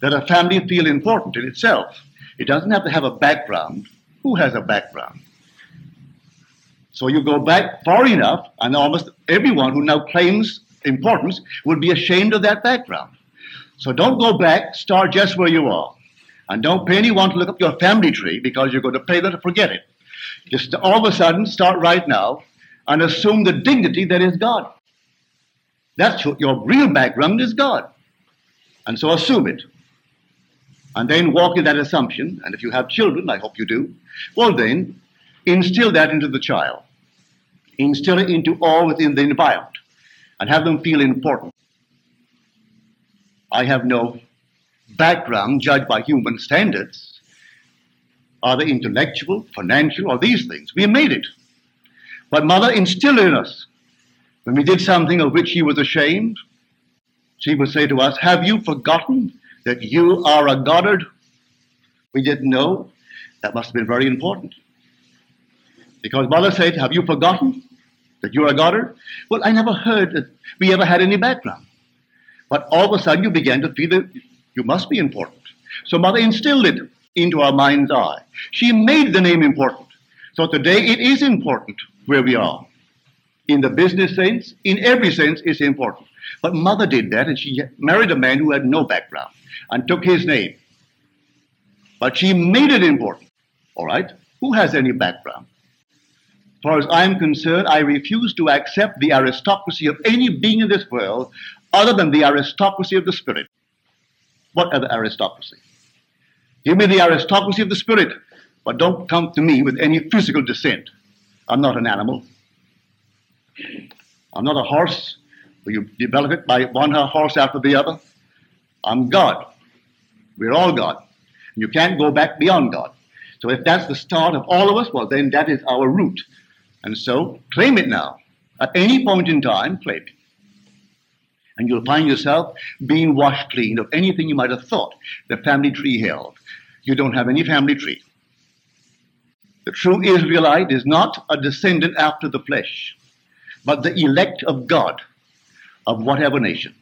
that a family feel important in itself. It doesn't have to have a background. Who has a background? So you go back far enough, and almost everyone who now claims importance would be ashamed of that background. So don't go back, start just where you are. And don't pay anyone to look up your family tree because you're going to pay them to forget it. Just all of a sudden, start right now and assume the dignity that is God. That's your real background is God. And so assume it. And then walk in that assumption. And if you have children, I hope you do, well then, instill that into the child. Instill it into all within the environment and have them feel important. I have no background judged by human standards, either intellectual, financial, or these things. We made it. But mother instilled in us when we did something of which she was ashamed, she would say to us, Have you forgotten that you are a Goddard? We didn't know. That must have been very important. Because mother said, Have you forgotten that you're a Goddard? Well, I never heard that we ever had any background. But all of a sudden you began to feel that you must be important. So mother instilled it into our mind's eye. She made the name important. So today it is important where we are. In the business sense, in every sense, it's important. But mother did that and she married a man who had no background and took his name. But she made it important. All right? Who has any background? As far as I'm concerned, I refuse to accept the aristocracy of any being in this world other than the aristocracy of the spirit. What other aristocracy? Give me the aristocracy of the spirit, but don't come to me with any physical descent. I'm not an animal. I'm not a horse where you develop it by one horse after the other. I'm God. We're all God. You can't go back beyond God. So if that's the start of all of us, well, then that is our root. And so claim it now. At any point in time, claim it and you'll find yourself being washed clean of anything you might have thought the family tree held. You don't have any family tree. The true Israelite is not a descendant after the flesh, but the elect of God of whatever nation.